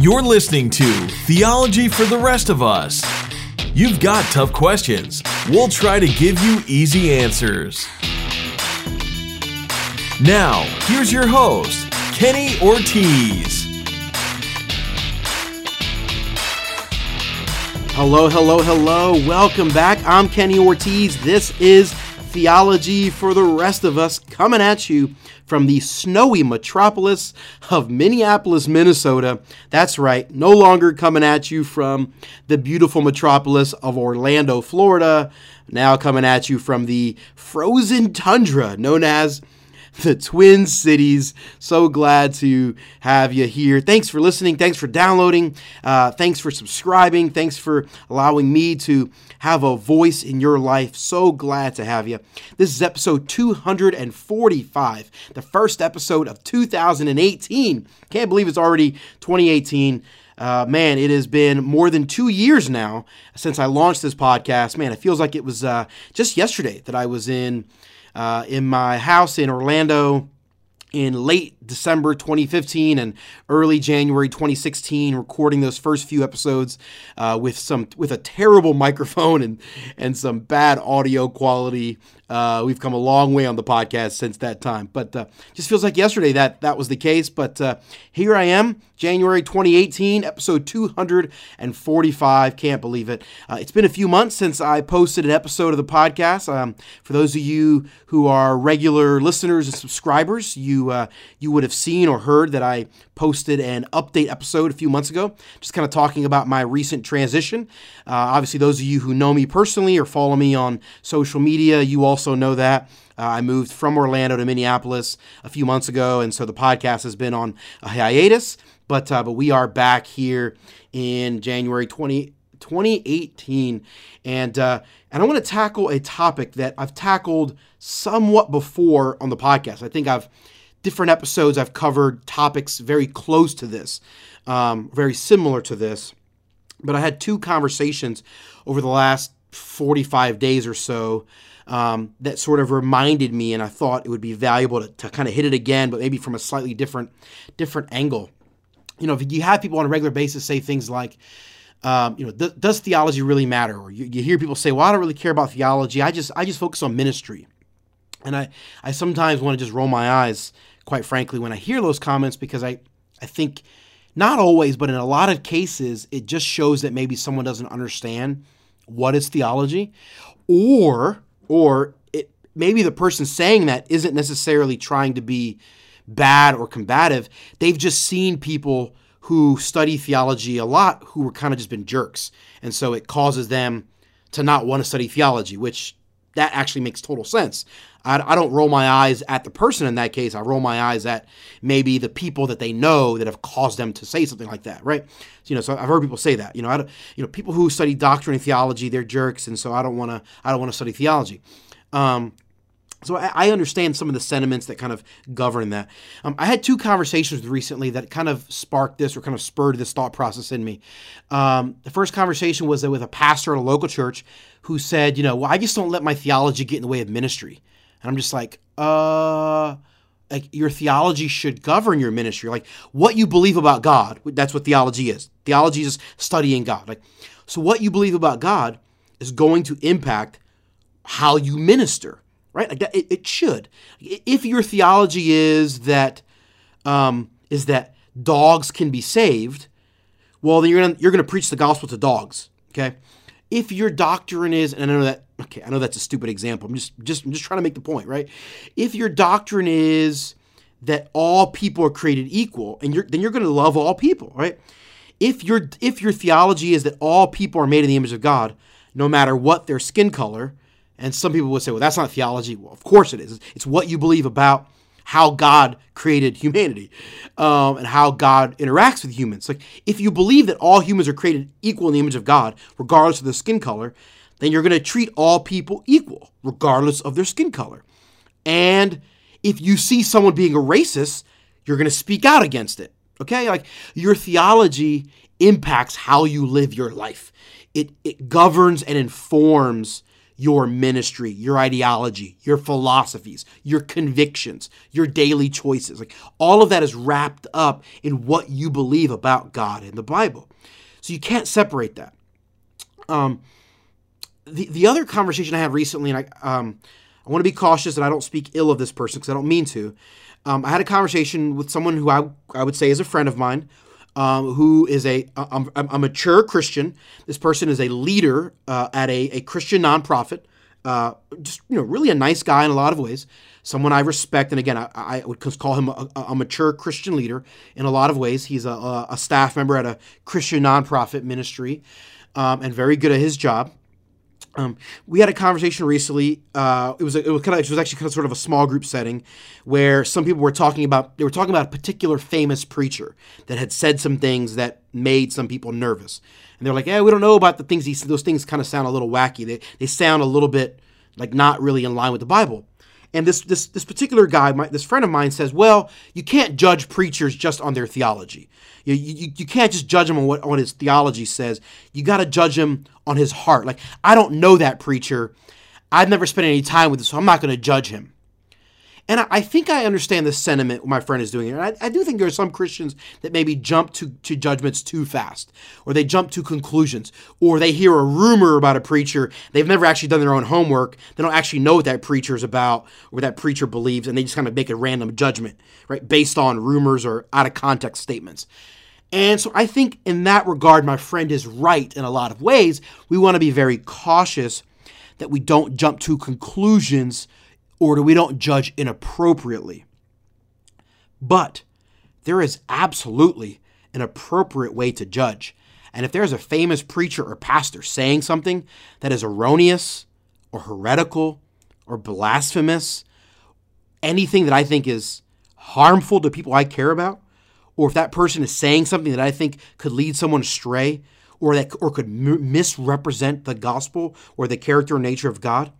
You're listening to Theology for the Rest of Us. You've got tough questions. We'll try to give you easy answers. Now, here's your host, Kenny Ortiz. Hello, hello, hello. Welcome back. I'm Kenny Ortiz. This is Theology for the Rest of Us coming at you from the snowy metropolis of Minneapolis, Minnesota. That's right, no longer coming at you from the beautiful metropolis of Orlando, Florida. Now coming at you from the frozen tundra known as the Twin Cities. So glad to have you here. Thanks for listening. Thanks for downloading. Uh, thanks for subscribing. Thanks for allowing me to have a voice in your life. So glad to have you. This is episode 245, the first episode of 2018. Can't believe it's already 2018. Uh, man, it has been more than two years now since I launched this podcast. Man, it feels like it was uh, just yesterday that I was in uh, in my house in Orlando in late December 2015 and early January 2016, recording those first few episodes uh, with some with a terrible microphone and and some bad audio quality. Uh, we've come a long way on the podcast since that time, but uh, just feels like yesterday that that was the case. But uh, here I am, January 2018, episode 245. Can't believe it. Uh, it's been a few months since I posted an episode of the podcast. Um, for those of you who are regular listeners and subscribers, you uh, you would have seen or heard that I posted an update episode a few months ago, just kind of talking about my recent transition. Uh, obviously, those of you who know me personally or follow me on social media, you also know that. Uh, I moved from Orlando to Minneapolis a few months ago, and so the podcast has been on a hiatus. But uh, but we are back here in January 20, 2018, and uh, and I want to tackle a topic that I've tackled somewhat before on the podcast. I think I've different episodes, I've covered topics very close to this, um, very similar to this. But I had two conversations over the last 45 days or so um, that sort of reminded me, and I thought it would be valuable to, to kind of hit it again, but maybe from a slightly different different angle. You know, if you have people on a regular basis say things like, um, you know, th- does theology really matter? Or you, you hear people say, well, I don't really care about theology. I just I just focus on ministry. And I, I sometimes want to just roll my eyes quite frankly, when I hear those comments because I, I think not always, but in a lot of cases, it just shows that maybe someone doesn't understand what is theology, or or it maybe the person saying that isn't necessarily trying to be bad or combative. They've just seen people who study theology a lot who were kind of just been jerks, and so it causes them to not want to study theology, which that actually makes total sense. I, I, don't roll my eyes at the person in that case. I roll my eyes at maybe the people that they know that have caused them to say something like that, right? So, you know, so I've heard people say that. You know, I don't, you know, people who study doctrine and theology, they're jerks, and so I don't want to. I don't want to study theology. Um, so I, I, understand some of the sentiments that kind of govern that. Um, I had two conversations recently that kind of sparked this or kind of spurred this thought process in me. Um, the first conversation was with a pastor at a local church who said, you know, well, I just don't let my theology get in the way of ministry. And I'm just like, uh, like your theology should govern your ministry. Like what you believe about God, that's what theology is. Theology is studying God. Like, so what you believe about God is going to impact how you minister, right? Like that, it, it should. If your theology is that, um, is that dogs can be saved, well, then you're gonna you're gonna preach the gospel to dogs. Okay, if your doctrine is, and I know that okay, I know that's a stupid example. I'm just just I'm just trying to make the point, right? If your doctrine is that all people are created equal, and you're then you're going to love all people, right? If your if your theology is that all people are made in the image of God, no matter what their skin color, and some people would say, well, that's not theology. Well, of course it is. It's what you believe about how God created humanity um, and how God interacts with humans. Like, if you believe that all humans are created equal in the image of God, regardless of their skin color, then you're going to treat all people equal, regardless of their skin color. And if you see someone being a racist, you're going to speak out against it. Okay? Like, your theology impacts how you live your life, it, it governs and informs your ministry, your ideology, your philosophies, your convictions, your daily choices. Like all of that is wrapped up in what you believe about God and the Bible. So you can't separate that. Um, the, the other conversation I had recently, and I, um, I want to be cautious that I don't speak ill of this person because I don't mean to. Um, I had a conversation with someone who I, I would say is a friend of mine um, who is a, a, a, mature Christian. This person is a leader uh, at a, a Christian nonprofit. Uh, just you know, really a nice guy in a lot of ways. Someone I respect, and again, I, I would call him a, a, mature Christian leader in a lot of ways. He's a, a staff member at a Christian nonprofit ministry, um, and very good at his job. Um, we had a conversation recently. Uh, it was a, it was kind of it was actually kind of sort of a small group setting where some people were talking about they were talking about a particular famous preacher that had said some things that made some people nervous, and they're like, "Yeah, we don't know about the things he those things kind of sound a little wacky. They they sound a little bit like not really in line with the Bible." And this this this particular guy, my, this friend of mine, says, "Well, you can't judge preachers just on their theology. You, you, you can't just judge him on what, on his theology says. You got to judge him on his heart. Like I don't know that preacher. I've never spent any time with him, so I'm not going to judge him." And I, I, think I understand the sentiment my friend is doing here. I, I, do think there are some Christians that maybe jump to, to judgments too fast, or they jump to conclusions, or they hear a rumor about a preacher. They've never actually done their own homework. They don't actually know what that preacher is about or what that preacher believes, and they just kind of make a random judgment, right, based on rumors or out of context statements. And so I think in that regard, my friend is right in a lot of ways. We want to be very cautious that we don't jump to conclusions or we don't judge inappropriately. But there is absolutely an appropriate way to judge. And if there's a famous preacher or pastor saying something that is erroneous or heretical or blasphemous, anything that I think is harmful to people I care about, or if that person is saying something that I think could lead someone astray or that or could misrepresent the gospel or the character and nature of God,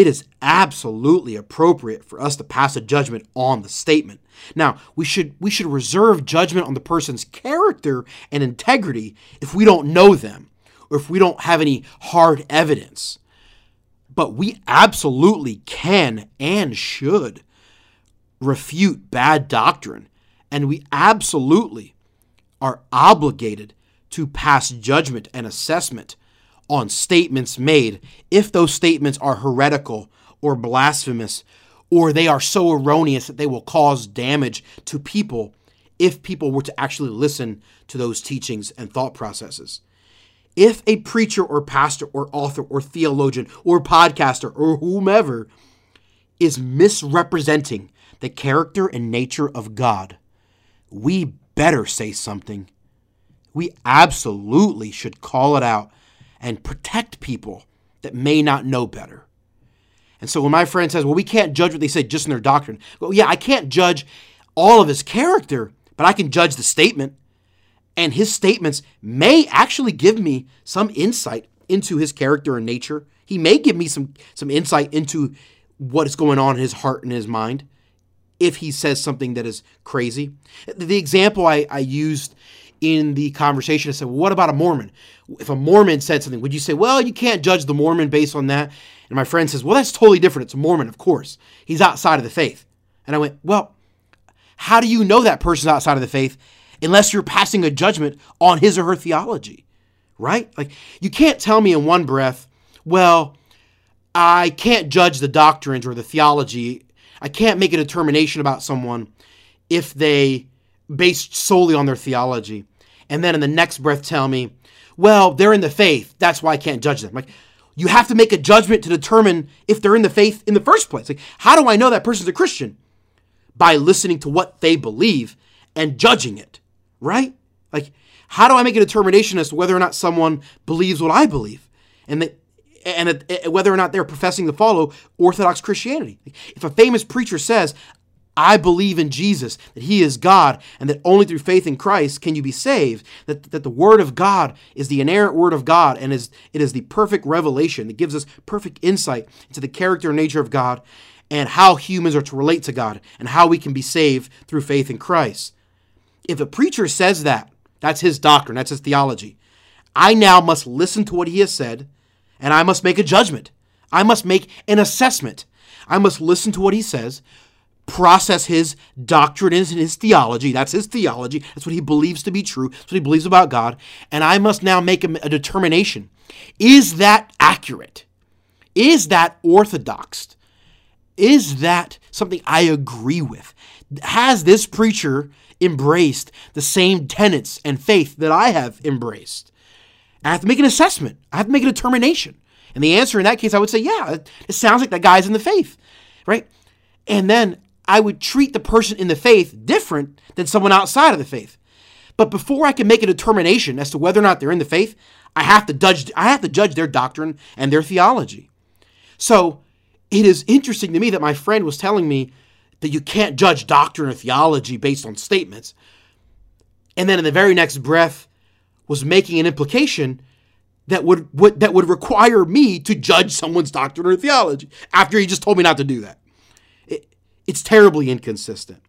it is absolutely appropriate for us to pass a judgment on the statement. Now, we should we should reserve judgment on the person's character and integrity if we don't know them or if we don't have any hard evidence. But we absolutely can and should refute bad doctrine, and we absolutely are obligated to pass judgment and assessment on statements made if those statements are heretical or blasphemous or they are so erroneous that they will cause damage to people if people were to actually listen to those teachings and thought processes. If a preacher or pastor or author or theologian or podcaster or whomever is misrepresenting the character and nature of God, we better say something. We absolutely should call it out and protect people that may not know better. And so when my friend says, well, we can't judge what they say just in their doctrine, well, yeah, I can't judge all of his character, but I can judge the statement. And his statements may actually give me some insight into his character and nature. He may give me some, some insight into what is going on in his heart and his mind if he says something that is crazy. The example I, I used in the conversation, I said, well, what about a Mormon? if a Mormon said something, would you say, well, you can't judge the Mormon based on that? And my friend says, well, that's totally different. It's a Mormon, of course. He's outside of the faith. And I went, well, how do you know that person's outside of the faith unless you're passing a judgment on his or her theology? Right? Like, you can't tell me in one breath, well, I can't judge the doctrines or the theology. I can't make a determination about someone if they based solely on their theology. And then in the next breath tell me, well, they're in the faith. That's why I can't judge them. Like, you have to make a judgment to determine if they're in the faith in the first place. Like, how do I know that person's a Christian? By listening to what they believe and judging it, right? Like, how do I make a determination as to whether or not someone believes what I believe, and that, and whether or not they're professing to follow Orthodox Christianity? If a famous preacher says, I believe in Jesus, that He is God, and that only through faith in Christ can you be saved. That, that the Word of God is the inerrant Word of God, and is, it is the perfect revelation that gives us perfect insight into the character and nature of God, and how humans are to relate to God, and how we can be saved through faith in Christ. If a preacher says that, that's his doctrine, that's his theology. I now must listen to what he has said and I must make a judgment. I must make an assessment. I must listen to what he says, process his doctrine and his theology. That's his theology. That's what he believes to be true. That's what he believes about God. And I must now make a, a determination. Is that accurate? Is that orthodox? Is that something I agree with? Has this preacher embraced the same tenets and faith that I have embraced? I have to make an assessment. I have to make a determination. And the answer in that case, I would say, yeah, it sounds like that guy's in the faith, right? And then I would treat the person in the faith different than someone outside of the faith. But before I can make a determination as to whether or not they're in the faith, I have to judge I have to judge their doctrine and their theology. So it is interesting to me that my friend was telling me that you can't judge doctrine or theology based on statements. And then in the very next breath was making an implication that would, would that would require me to judge someone's doctrine or theology after he just told me not to do that. It, it's terribly inconsistent.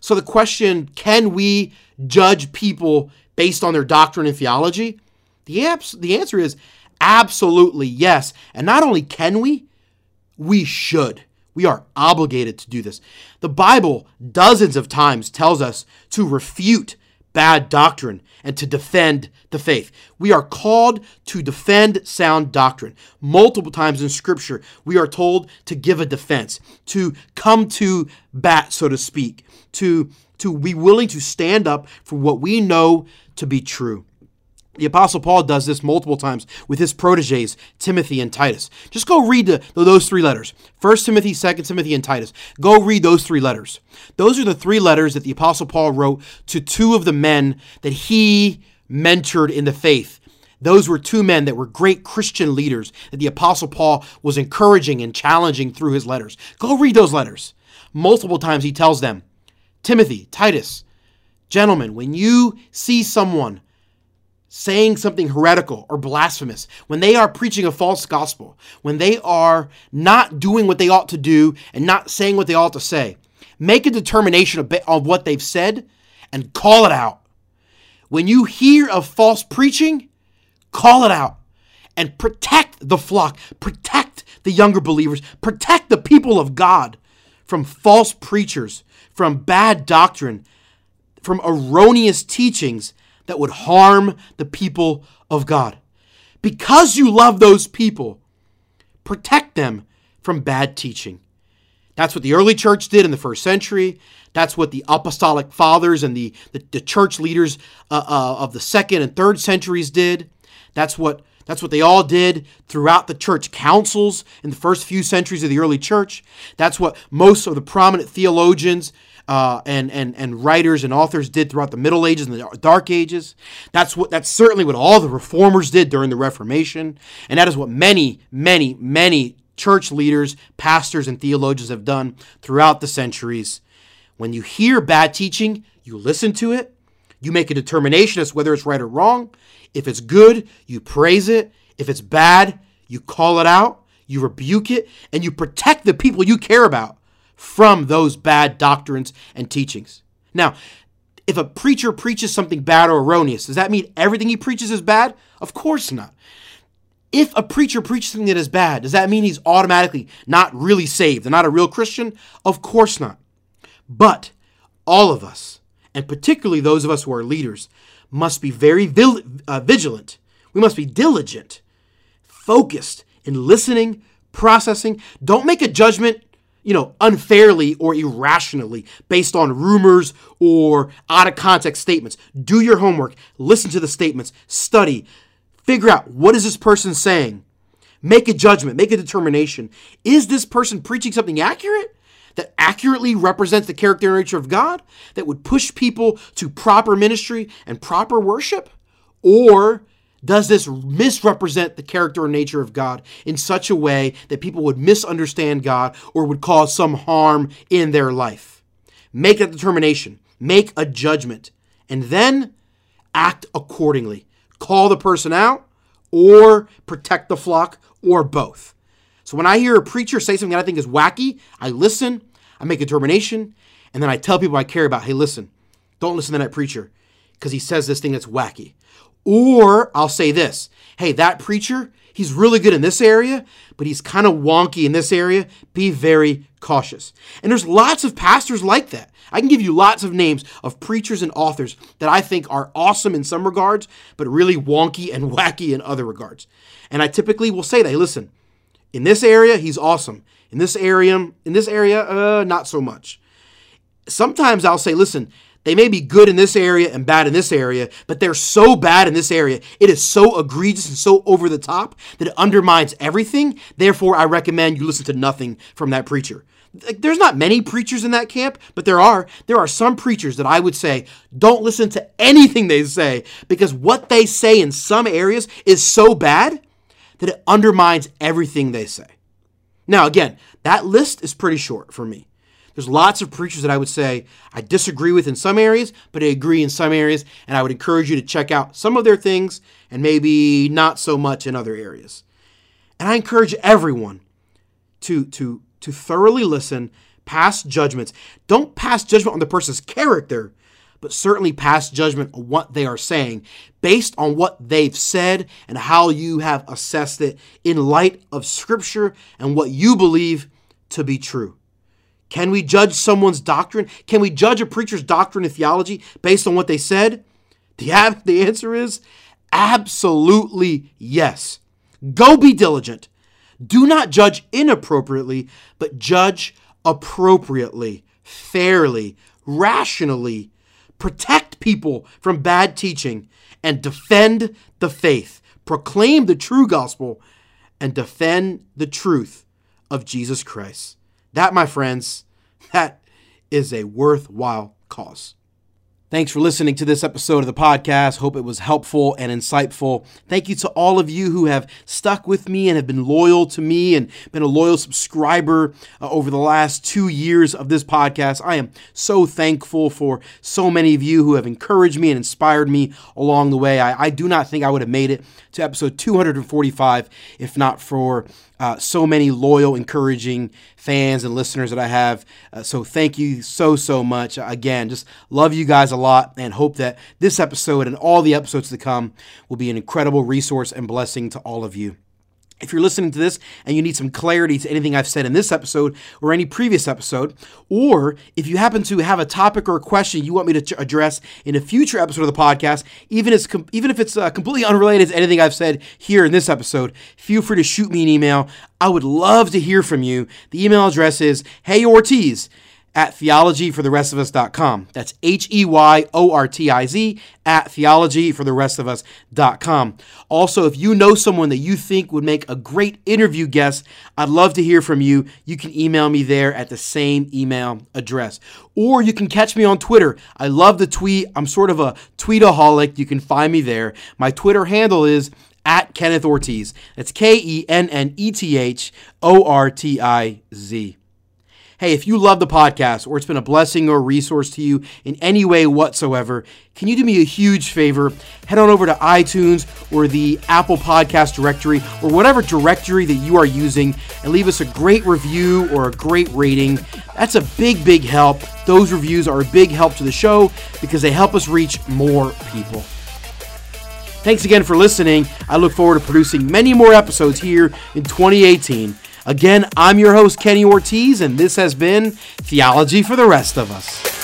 So the question, can we judge people based on their doctrine and theology? The, abs- the answer is absolutely yes. And not only can we, we should. We are obligated to do this. The Bible dozens of times tells us to refute bad doctrine and to defend the faith. We are called to defend sound doctrine. Multiple times in Scripture, we are told to give a defense, to come to bat, so to speak, to, to be willing to stand up for what we know to be true. The Apostle Paul does this multiple times with his proteges, Timothy and Titus. Just go read the, those three letters 1 Timothy, 2 Timothy, and Titus. Go read those three letters. Those are the three letters that the Apostle Paul wrote to two of the men that he mentored in the faith. Those were two men that were great Christian leaders that the Apostle Paul was encouraging and challenging through his letters. Go read those letters. Multiple times he tells them Timothy, Titus, gentlemen, when you see someone saying something heretical or blasphemous, when they are preaching a false gospel, when they are not doing what they ought to do and not saying what they ought to say, make a determination of, what they've said and call it out. When you hear of false preaching, call it out and protect the flock, protect the younger believers, protect the people of God from false preachers, from bad doctrine, from erroneous teachings that would harm the people of God. Because you love those people, protect them from bad teaching. That's what the early church did in the first century. That's what the apostolic fathers and the, the, the church leaders uh, uh, of the second and third centuries did. That's what that's what they all did throughout the church councils in the first few centuries of the early church. That's what most of the prominent theologians uh, and, and, and writers and authors did throughout the Middle Ages and the Dark Ages. That's what that's certainly what all the reformers did during the Reformation, and that is what many, many, many church leaders, pastors, and theologians have done throughout the centuries. When you hear bad teaching, you listen to it, you make a determination as to whether it's right or wrong. If it's good, you praise it. If it's bad, you call it out, you rebuke it, and you protect the people you care about from those bad doctrines and teachings. Now, if a preacher preaches something bad or erroneous, does that mean everything he preaches is bad? Of course not. If a preacher preaches something that is bad, does that mean he's automatically not really saved and not a real Christian? Of course not. But all of us, and particularly those of us who are leaders, must be very vil- uh, vigilant. We must be diligent, focused in listening, processing. Don't make a judgment you know, unfairly or irrationally based on rumors or out of context statements. Do your homework, listen to the statements, study, figure out what is this person saying. Make a judgment, make a determination. Is this person preaching something accurate? That accurately represents the character and nature of God, that would push people to proper ministry and proper worship? Or does this misrepresent the character or nature of God in such a way that people would misunderstand God or would cause some harm in their life? Make a determination, make a judgment, and then act accordingly. Call the person out or protect the flock or both. So when I hear a preacher say something that I think is wacky, I listen, I make a determination, and then I tell people I care about, hey, listen, don't listen to that preacher because he says this thing that's wacky. Or I'll say this hey, that preacher, he's really good in this area, but he's kind of wonky in this area. Be very cautious. And there's lots of pastors like that. I can give you lots of names of preachers and authors that I think are awesome in some regards, but really wonky and wacky in other regards. And I typically will say that, hey, listen, in this area, he's awesome. In this area, in this area, uh, not so much. Sometimes I'll say, listen, they may be good in this area and bad in this area, but they're so bad in this area. It is so egregious and so over the top that it undermines everything. Therefore, I recommend you listen to nothing from that preacher. There's not many preachers in that camp, but there are. There are some preachers that I would say don't listen to anything they say because what they say in some areas is so bad that it undermines everything they say. Now, again, that list is pretty short for me. There's lots of preachers that I would say I disagree with in some areas, but I agree in some areas, and I would encourage you to check out some of their things and maybe not so much in other areas. And I encourage everyone to to to thoroughly listen, pass judgments. Don't pass judgment on the person's character, but certainly pass judgment on what they are saying based on what they've said and how you have assessed it in light of scripture and what you believe to be true. Can we judge someone's doctrine? Can we judge a preacher's doctrine and theology based on what they said? The, the answer is absolutely yes. Go be diligent. Do not judge inappropriately, but judge appropriately, fairly, rationally. Protect people from bad teaching and defend the faith. Proclaim the true gospel and defend the truth of Jesus Christ. That, my friends, that is a worthwhile cause. Thanks for listening to this episode of the podcast. Hope it was helpful and insightful. Thank you to all of you who have stuck with me and have been loyal to me and been a loyal subscriber uh, over the last two years of this podcast. I am so thankful for so many of you who have encouraged me and inspired me along the way. I, I do not think I would have made it to episode 245 if not for uh, so many loyal, encouraging fans and listeners that I have. Uh, so thank you so, so much. Again, just love you guys a lot and hope that this episode and all the episodes to come will be an incredible resource and blessing to all of you. If you're listening to this and you need some clarity to anything I've said in this episode or any previous episode, or if you happen to have a topic or a question you want me to address in a future episode of the podcast, even if, even if it's uh, completely unrelated to anything I've said here in this episode, feel free to shoot me an email. I would love to hear from you. The email address is hey Ortiz at theologyfortherestofus.com. That's H E Y O R T I Z at theologyfortherestofus.com. Also, if you know someone that you think would make a great interview guest, I'd love to hear from you. You can email me there at the same email address. Or you can catch me on Twitter. I love the tweet. I'm sort of a tweetaholic. You can find me there. My Twitter handle is at Kenneth Ortiz. That's K E N N E T H O R T I Z. Hey, if you love the podcast or it's been a blessing or a resource to you in any way whatsoever, can you do me a huge favor? Head on over to iTunes or the Apple Podcast directory or whatever directory that you are using and leave us a great review or a great rating. That's a big, big help. Those reviews are a big help to the show because they help us reach more people. Thanks again for listening. I look forward to producing many more episodes here in 2018. Again, I'm your host, Kenny Ortiz, and this has been Theology for the Rest of Us.